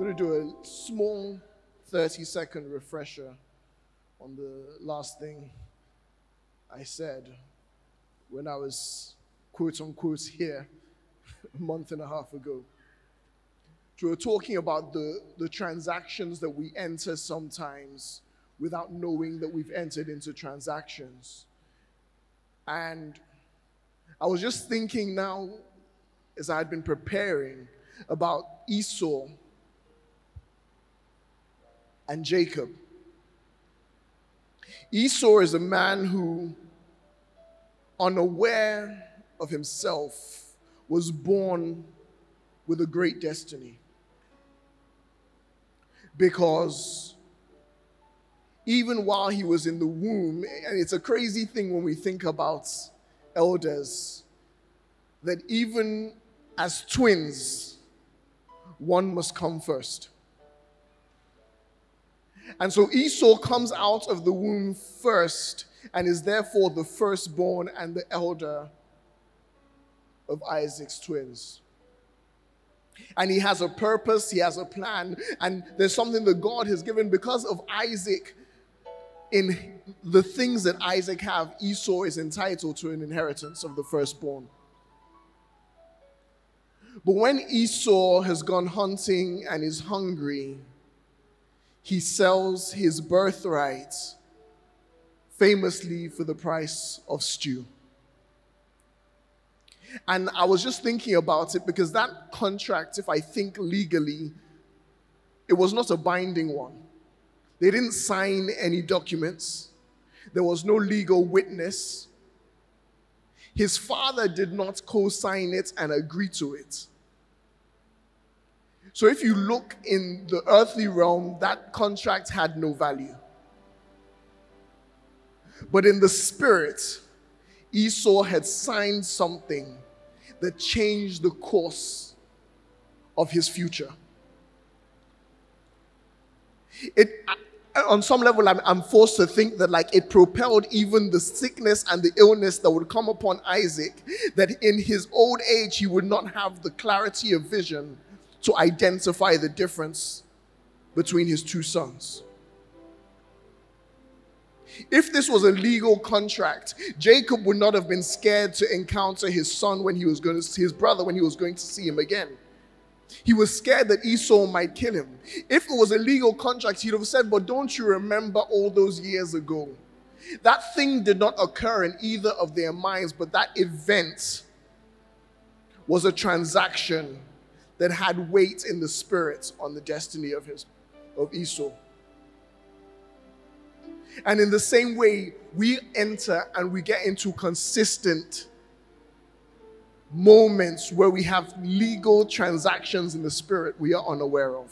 going to do a small 30 second refresher on the last thing I said when I was quote unquote here a month and a half ago. We were talking about the, the transactions that we enter sometimes without knowing that we've entered into transactions. And I was just thinking now, as I had been preparing, about Esau and Jacob. Esau is a man who, unaware of himself, was born with a great destiny because even while he was in the womb, and it's a crazy thing when we think about elders, that even as twins, one must come first. And so Esau comes out of the womb first and is therefore the firstborn and the elder of Isaac's twins and he has a purpose, he has a plan, and there's something that God has given because of Isaac. In the things that Isaac have, Esau is entitled to an inheritance of the firstborn. But when Esau has gone hunting and is hungry, he sells his birthright famously for the price of stew. And I was just thinking about it because that contract, if I think legally, it was not a binding one. They didn't sign any documents, there was no legal witness. His father did not co sign it and agree to it. So if you look in the earthly realm, that contract had no value. But in the spirit, Esau had signed something that changed the course of his future. It, uh, on some level, I'm, I'm, forced to think that like it propelled even the sickness and the illness that would come upon Isaac, that in his old age he would not have the clarity of vision to identify the difference between his two sons. If this was a legal contract, Jacob would not have been scared to encounter his son when he was going to see his brother when he was going to see him again. He was scared that Esau might kill him. If it was a legal contract, he'd have said, But don't you remember all those years ago? That thing did not occur in either of their minds, but that event was a transaction that had weight in the spirit on the destiny of his of Esau. And in the same way, we enter and we get into consistent moments where we have legal transactions in the spirit we are unaware of.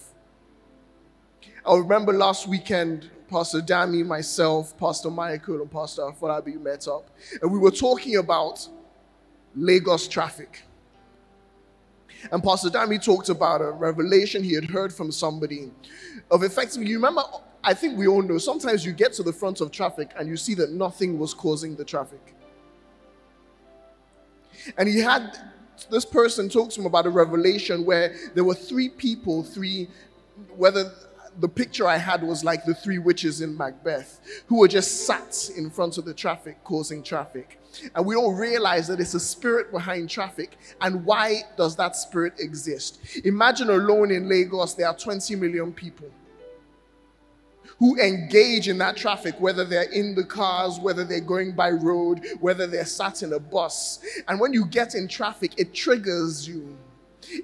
I remember last weekend, Pastor Dami, myself, Pastor Michael, and Pastor Afolabi met up, and we were talking about Lagos traffic. And Pastor Dami talked about a revelation he had heard from somebody of effectively, you remember I think we all know sometimes you get to the front of traffic and you see that nothing was causing the traffic. And he had this person talk to him about a revelation where there were three people, three, whether the picture I had was like the three witches in Macbeth, who were just sat in front of the traffic, causing traffic. And we all realize that it's a spirit behind traffic. And why does that spirit exist? Imagine alone in Lagos, there are 20 million people who engage in that traffic, whether they're in the cars, whether they're going by road, whether they're sat in a bus. And when you get in traffic, it triggers you.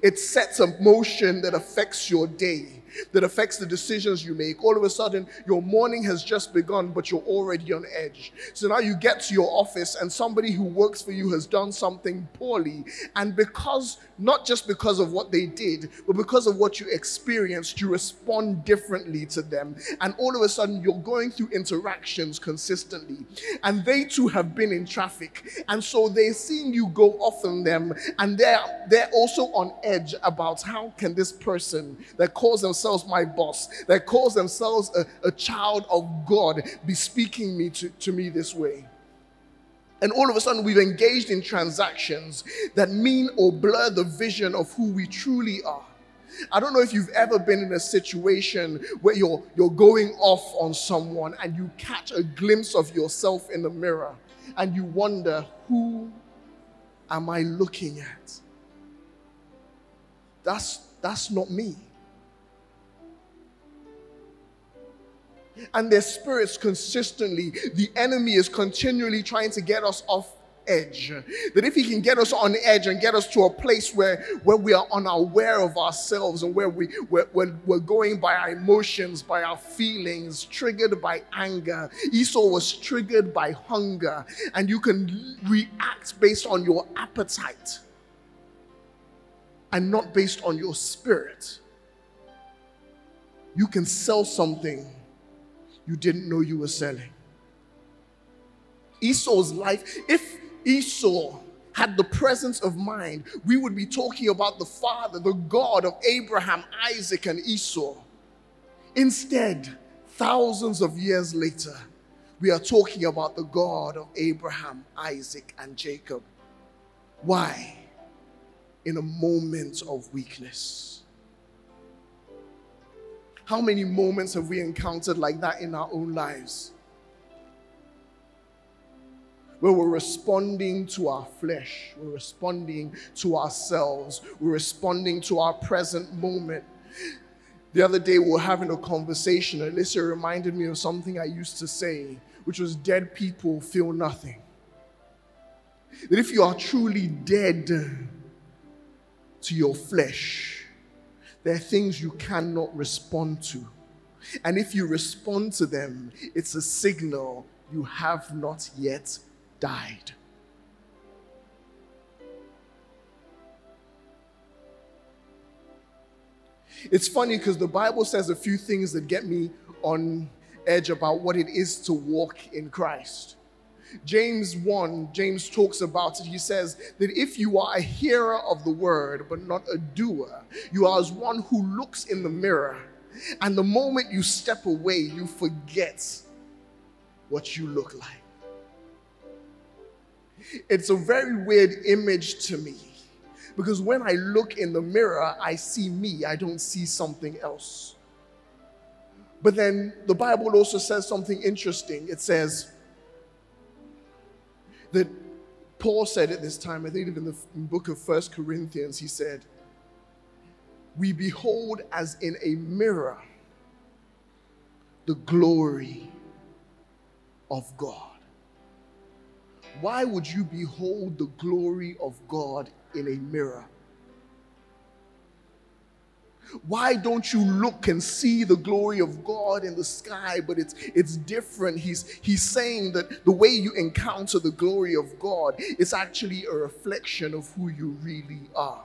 It sets a motion that affects your day that affects the decisions you make. All of a sudden, your morning has just begun, but you're already on edge. So now you get to your office, and somebody who works for you has done something poorly. And because, not just because of what they did, but because of what you experienced, you respond differently to them. And all of a sudden, you're going through interactions consistently. And they too have been in traffic. And so they're seeing you go off on them, and they're, they're also on edge about how can this person that calls themselves themselves my boss, that calls themselves a, a child of God, be speaking me to, to me this way. And all of a sudden, we've engaged in transactions that mean or blur the vision of who we truly are. I don't know if you've ever been in a situation where you're, you're going off on someone and you catch a glimpse of yourself in the mirror and you wonder, who am I looking at? That's, that's not me. And their spirits consistently, the enemy is continually trying to get us off edge. That if he can get us on edge and get us to a place where, where we are unaware of ourselves and where we, we're, we're, we're going by our emotions, by our feelings, triggered by anger. Esau was triggered by hunger, and you can react based on your appetite and not based on your spirit. You can sell something you didn't know you were selling. Esau's life, if Esau had the presence of mind, we would be talking about the father, the God of Abraham, Isaac, and Esau. Instead, thousands of years later, we are talking about the God of Abraham, Isaac, and Jacob. Why? In a moment of weakness. How many moments have we encountered like that in our own lives? where we're responding to our flesh, we're responding to ourselves, we're responding to our present moment. The other day, we were having a conversation. and Alyssa reminded me of something I used to say, which was dead people feel nothing. That if you are truly dead to your flesh, there are things you cannot respond to. And if you respond to them, it's a signal you have not yet died. It's funny because the Bible says a few things that get me on edge about what it is to walk in Christ. James 1, James talks about it. He says that if you are a hearer of the word but not a doer, you are as one who looks in the mirror, and the moment you step away, you forget what you look like. It's a very weird image to me because when I look in the mirror, I see me, I don't see something else. But then the Bible also says something interesting. It says that Paul said at this time, I think in the book of First Corinthians, he said, We behold as in a mirror the glory of God. Why would you behold the glory of God in a mirror? Why don't you look and see the glory of God in the sky? But it's it's different. He's he's saying that the way you encounter the glory of God is actually a reflection of who you really are.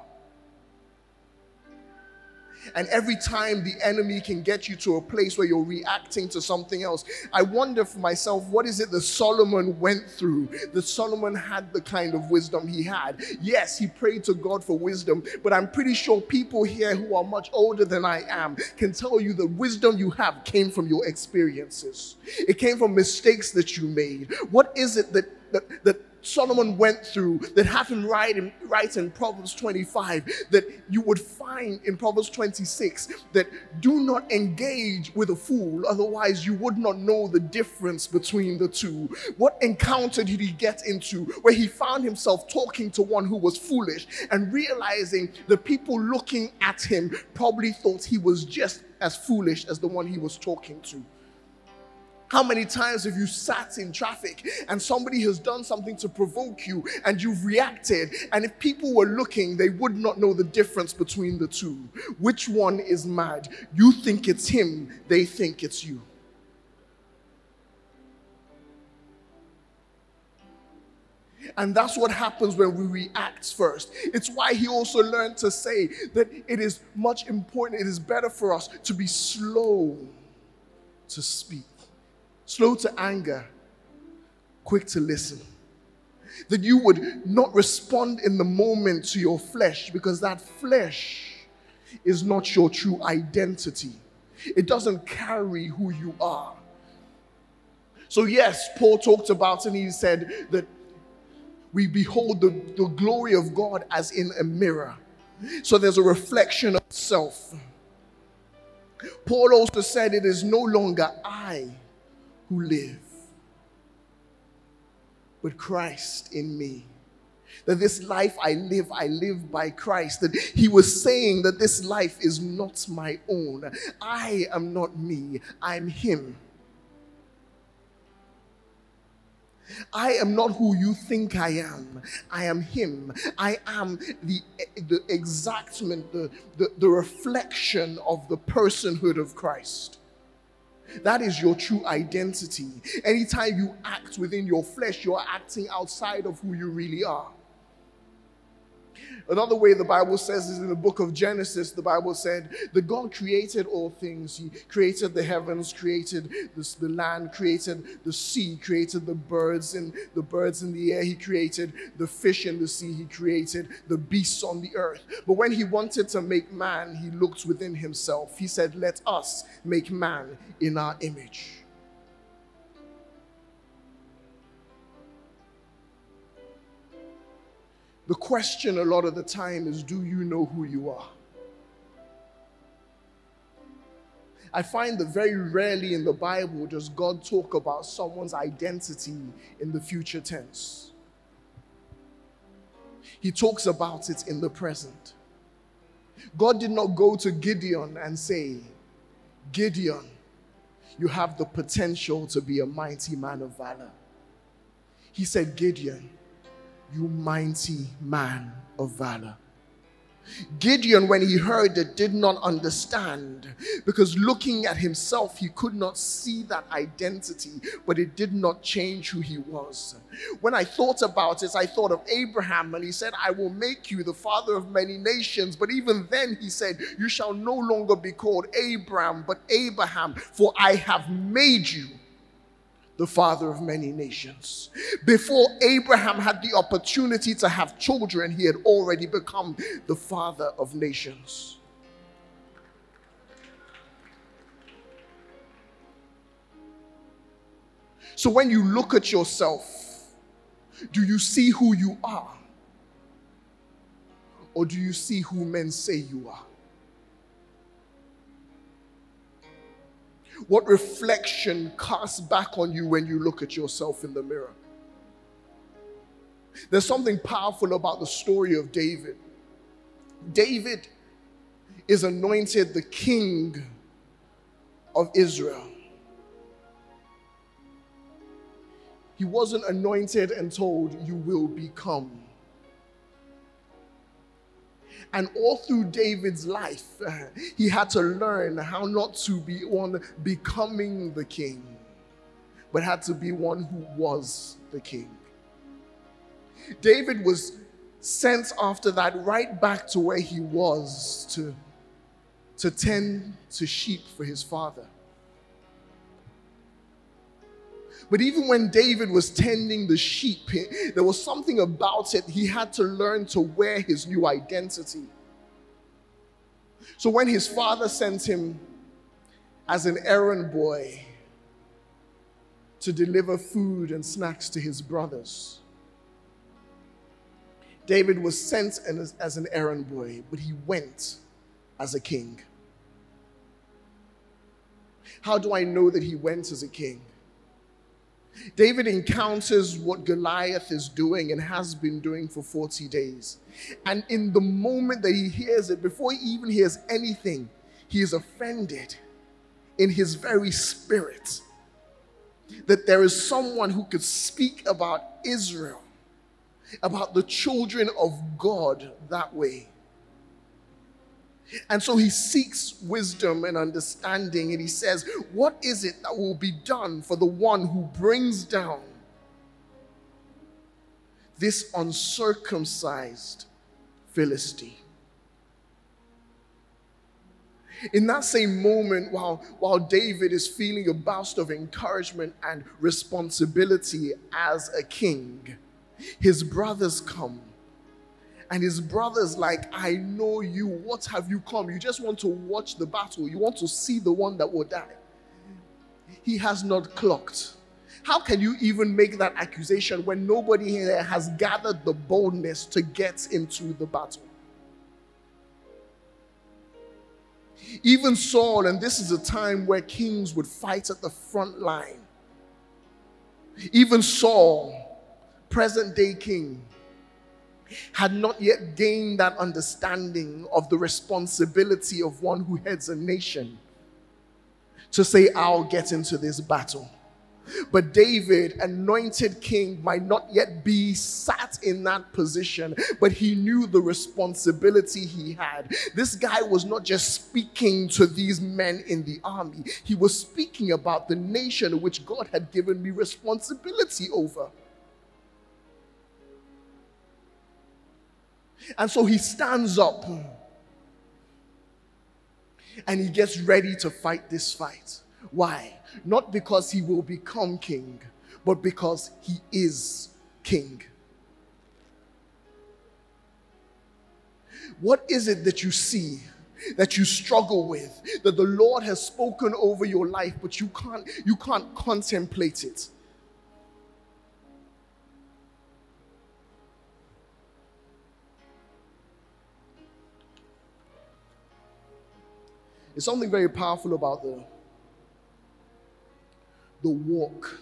And every time the enemy can get you to a place where you're reacting to something else, I wonder for myself, what is it that Solomon went through? That Solomon had the kind of wisdom he had. Yes, he prayed to God for wisdom, but I'm pretty sure people here who are much older than I am can tell you the wisdom you have came from your experiences. It came from mistakes that you made. What is it that that, that Solomon went through that happened right in, right in Proverbs 25 that you would find in Proverbs 26 that do not engage with a fool, otherwise you would not know the difference between the two. What encounter did he get into where he found himself talking to one who was foolish and realizing the people looking at him probably thought he was just as foolish as the one he was talking to? How many times have you sat in traffic and somebody has done something to provoke you and you've reacted? And if people were looking, they would not know the difference between the two. Which one is mad? You think it's him, they think it's you. And that's what happens when we react first. It's why he also learned to say that it is much important, it is better for us to be slow to speak slow to anger, quick to listen. That you would not respond in the moment to your flesh because that flesh is not your true identity. It doesn't carry who you are. So, yes, Paul talked about and he said that we behold the, the glory of God as in a mirror. So there's a reflection of self. Paul also said, It is no longer I who live, but Christ in me. That this life I live, I live by Christ. That he was saying that this life is not my own. I am not me, I'm him. I am not who you think I am. I am Him. I am the, the exactment, the, the, the reflection of the personhood of Christ. That is your true identity. Anytime you act within your flesh, you're acting outside of who you really are. Another way the Bible says is in the book of Genesis, the Bible said that God created all things. He created the heavens, created the land, created the sea, created the birds and the birds in the air. He created the fish in the sea. He created the beasts on the earth. But when he wanted to make man, he looked within himself. He said, Let us make man in our image. The question a lot of the time is do you know who you are? I find that very rarely in the Bible does God talk about someone's identity in the future tense. He talks about it in the present. God did not go to Gideon and say, Gideon, you have the potential to be a mighty man of valor. He said, Gideon, you mighty man of valor. Gideon, when he heard it, did not understand because looking at himself, he could not see that identity, but it did not change who he was. When I thought about it, I thought of Abraham and he said, I will make you the father of many nations. But even then, he said, You shall no longer be called Abram, but Abraham, for I have made you the father of many nations. Before Abraham had the opportunity to have children, he had already become the father of nations. So when you look at yourself, do you see who you are? Or do you see who men say you are? What reflection casts back on you when you look at yourself in the mirror? There's something powerful about the story of David. David is anointed the king of Israel. He wasn't anointed and told, You will become and all through David's life, he had to learn how not to be one becoming the king, but had to be one who was the king. David was sent after that right back to where he was to, to tend to sheep for his father. But even when David was tending the sheep, there was something about it. He had to learn to wear his new identity. So when his father sent him as an errand boy to deliver food and snacks to his brothers, David was sent as an errand boy, but he went as a king. How do I know that he went as a king? David encounters what Goliath is doing and has been doing for 40 days. And in the moment that he hears it, before he even hears anything, he is offended in his very spirit that there is someone who could speak about Israel, about the children of God that way. And so he seeks wisdom and understanding, and he says, What is it that will be done for the one who brings down this uncircumcised Philistine? In that same moment, while, while David is feeling a burst of encouragement and responsibility as a king, his brothers come and his brother's like, I know you. What have you come? You just want to watch the battle. You want to see the one that will die. He has not clocked. How can you even make that accusation when nobody here has gathered the boldness to get into the battle? Even Saul, and this is a time where kings would fight at the front line. Even Saul, present day king, had not yet gained that understanding of the responsibility of one who heads a nation to say, I'll get into this battle. But David, anointed king, might not yet be sat in that position, but he knew the responsibility he had. This guy was not just speaking to these men in the army, he was speaking about the nation which God had given me responsibility over. And so he stands up and he gets ready to fight this fight. Why? Not because he will become king, but because he is king. What is it that you see that you struggle with that the Lord has spoken over your life but you can't you can't contemplate it? There's something very powerful about the, the walk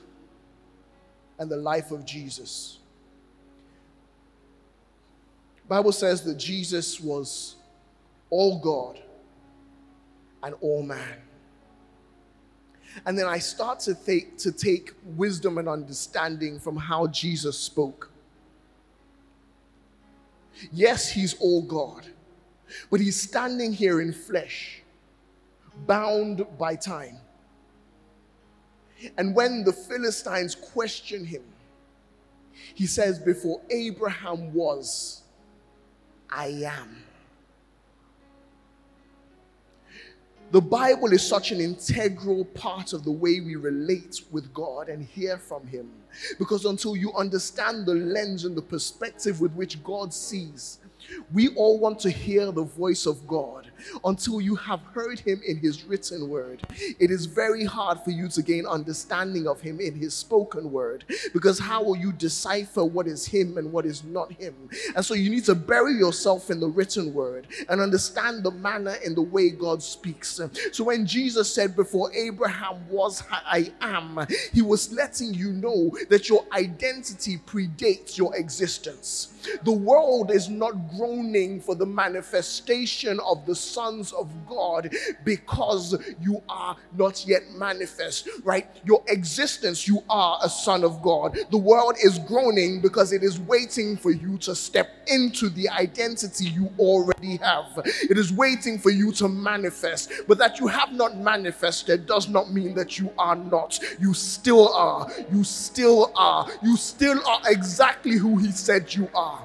and the life of Jesus. Bible says that Jesus was all God and all man. And then I start to to take wisdom and understanding from how Jesus spoke. Yes, he's all God, but he's standing here in flesh bound by time. And when the Philistines question him, he says, Before Abraham was, I am. The Bible is such an integral part of the way we relate with God and hear from Him. Because until you understand the lens and the perspective with which God sees, we all want to hear the voice of God until you have heard him in his written word. It is very hard for you to gain understanding of him in his spoken word because how will you decipher what is him and what is not him? And so you need to bury yourself in the written word and understand the manner and the way God speaks. So when Jesus said, Before Abraham was, I am, he was letting you know that your identity predates your existence. The world is not groaning for the manifestation of the sons of God because you are not yet manifest, right? Your existence, you are a son of God. The world is groaning because it is waiting for you to step into the identity you already have. It is waiting for you to manifest, but that you have not manifested does not mean that you are not. You still are. You still are. You still are exactly who He said you are.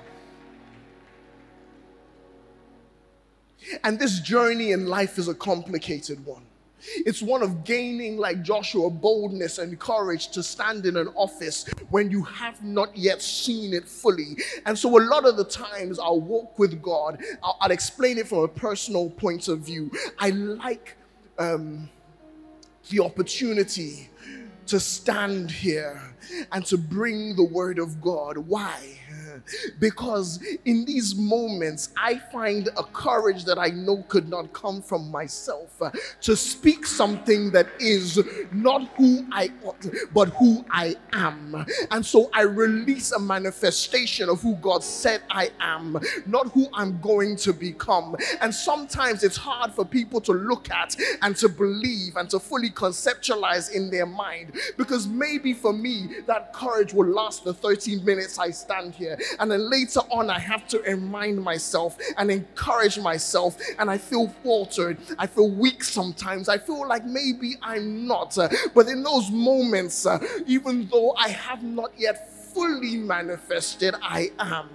And this journey in life is a complicated one. It's one of gaining, like Joshua, boldness and courage to stand in an office when you have not yet seen it fully. And so, a lot of the times, I'll walk with God, I'll, I'll explain it from a personal point of view. I like um, the opportunity to stand here and to bring the word of God. Why? Because in these moments, I find a courage that I know could not come from myself uh, to speak something that is not who I ought, but who I am. And so I release a manifestation of who God said I am, not who I'm going to become. And sometimes it's hard for people to look at and to believe and to fully conceptualize in their mind because maybe for me, that courage will last the 13 minutes I stand here. And then later on, I have to remind myself and encourage myself. And I feel faltered. I feel weak sometimes. I feel like maybe I'm not. But in those moments, even though I have not yet fully manifested, I am.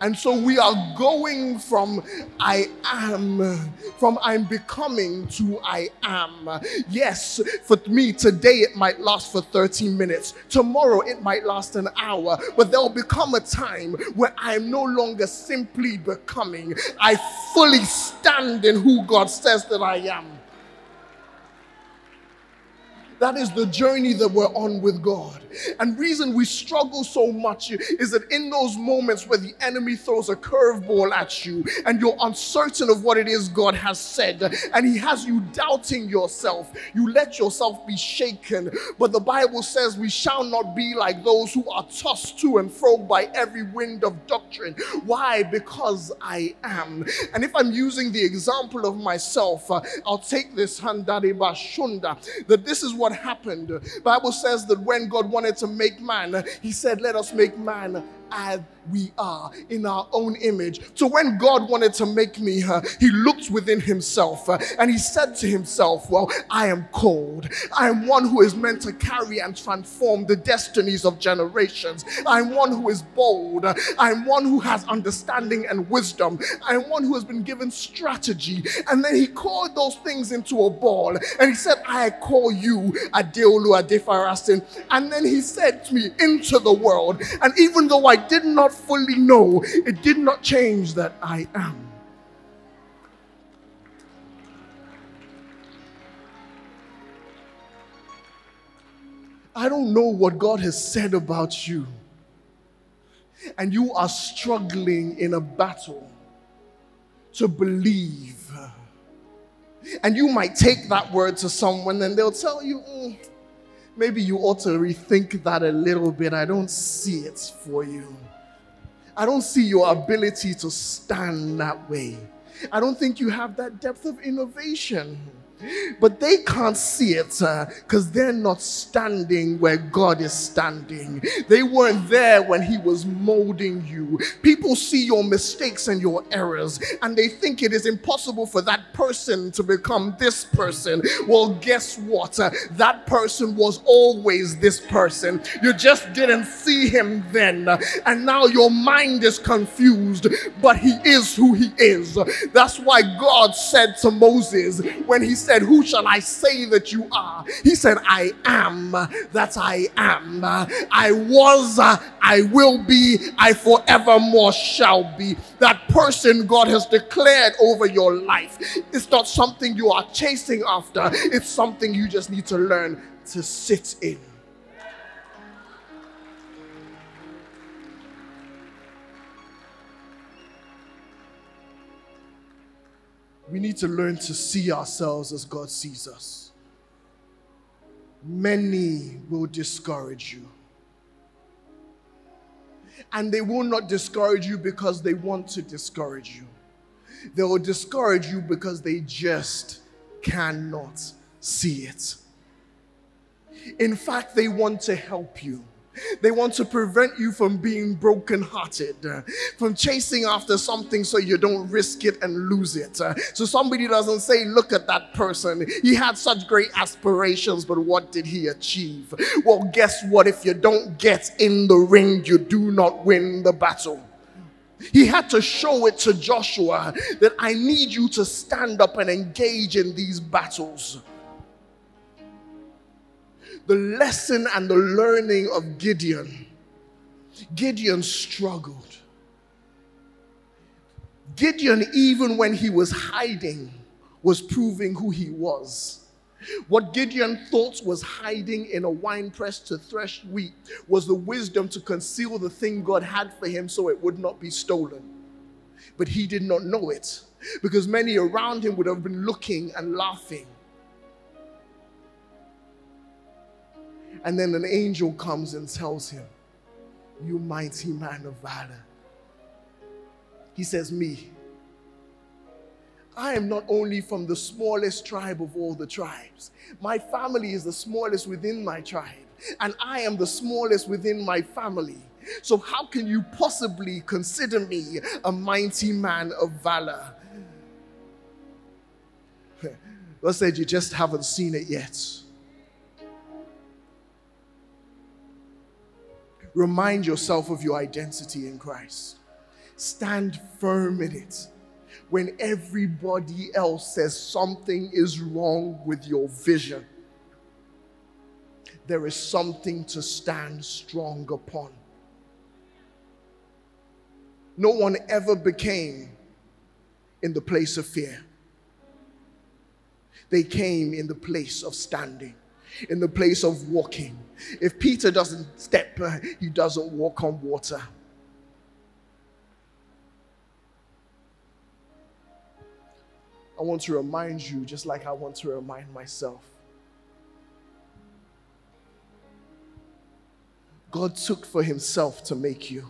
And so we are going from I am, from I'm becoming to I am. Yes, for me, today it might last for 30 minutes. Tomorrow it might last an hour. But there'll become a time where I'm no longer simply becoming. I fully stand in who God says that I am. That is the journey that we're on with God. And reason we struggle so much is that in those moments where the enemy throws a curveball at you and you're uncertain of what it is God has said and he has you doubting yourself, you let yourself be shaken. But the Bible says we shall not be like those who are tossed to and fro by every wind of doctrine. Why? Because I am. And if I'm using the example of myself, uh, I'll take this handari bashunda that this is what happened. Bible says that when God wanted to make man, he said, "Let us make man as we are in our own image. So when God wanted to make me, uh, he looked within himself uh, and he said to himself, Well, I am called. I am one who is meant to carry and transform the destinies of generations. I am one who is bold. I am one who has understanding and wisdom. I am one who has been given strategy. And then he called those things into a ball and he said, I call you Adeolu Adefarasin. And then he to me, Into the world. And even though I did not fully know, it did not change that I am. I don't know what God has said about you, and you are struggling in a battle to believe. And you might take that word to someone and they'll tell you, mm, maybe you ought to rethink that a little bit. I don't see it for you. I don't see your ability to stand that way. I don't think you have that depth of innovation. But they can't see it because uh, they're not standing where God is standing. They weren't there when He was molding you. People see your mistakes and your errors and they think it is impossible for that person to become this person. Well, guess what? Uh, that person was always this person. You just didn't see him then. And now your mind is confused, but He is who He is. That's why God said to Moses when He said, said, Who shall I say that you are? He said, I am that I am. I was, I will be, I forevermore shall be. That person God has declared over your life. It's not something you are chasing after, it's something you just need to learn to sit in. We need to learn to see ourselves as God sees us. Many will discourage you. And they will not discourage you because they want to discourage you. They will discourage you because they just cannot see it. In fact, they want to help you. They want to prevent you from being brokenhearted, uh, from chasing after something so you don't risk it and lose it. Uh, so somebody doesn't say, Look at that person. He had such great aspirations, but what did he achieve? Well, guess what? If you don't get in the ring, you do not win the battle. He had to show it to Joshua that I need you to stand up and engage in these battles the lesson and the learning of Gideon. Gideon struggled. Gideon, even when he was hiding, was proving who he was. What Gideon thought was hiding in a wine press to thresh wheat was the wisdom to conceal the thing God had for him so it would not be stolen. But he did not know it because many around him would have been looking and laughing. And then an angel comes and tells him, You mighty man of valor. He says, Me. I am not only from the smallest tribe of all the tribes, my family is the smallest within my tribe, and I am the smallest within my family. So, how can you possibly consider me a mighty man of valor? God said, You just haven't seen it yet. Remind yourself of your identity in Christ. Stand firm in it. When everybody else says something is wrong with your vision, there is something to stand strong upon. No one ever became in the place of fear, they came in the place of standing. in the place of walking. If Peter doesn't step, uh, he doesn't walk on water. I want to remind you, just like I want to remind myself. God took for himself to make you.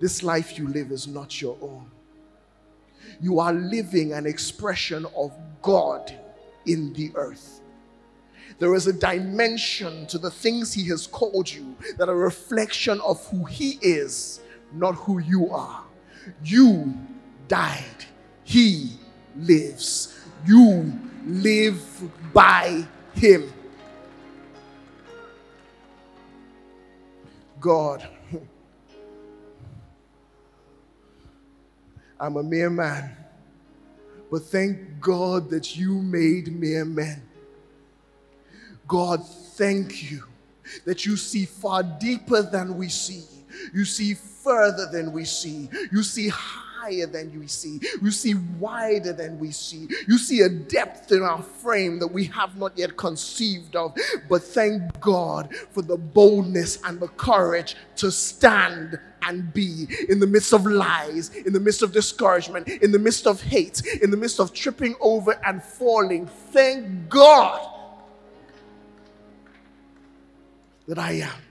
This life you live is not your own. You are living an expression of God in the earth. There is a dimension to the things He has called you that are a reflection of who He is, not who you are. You died, He lives. You live by Him. God, I'm a mere man, but thank God that you made mere men. God, thank you that you see far deeper than we see. You see further than we see. You see higher than we see. You see wider than we see. You see a depth in our frame that we have not yet conceived of. But thank God for the boldness and the courage to stand and be in the midst of lies, in the midst of discouragement, in the midst of hate, in the midst of tripping over and falling. Thank God that I am.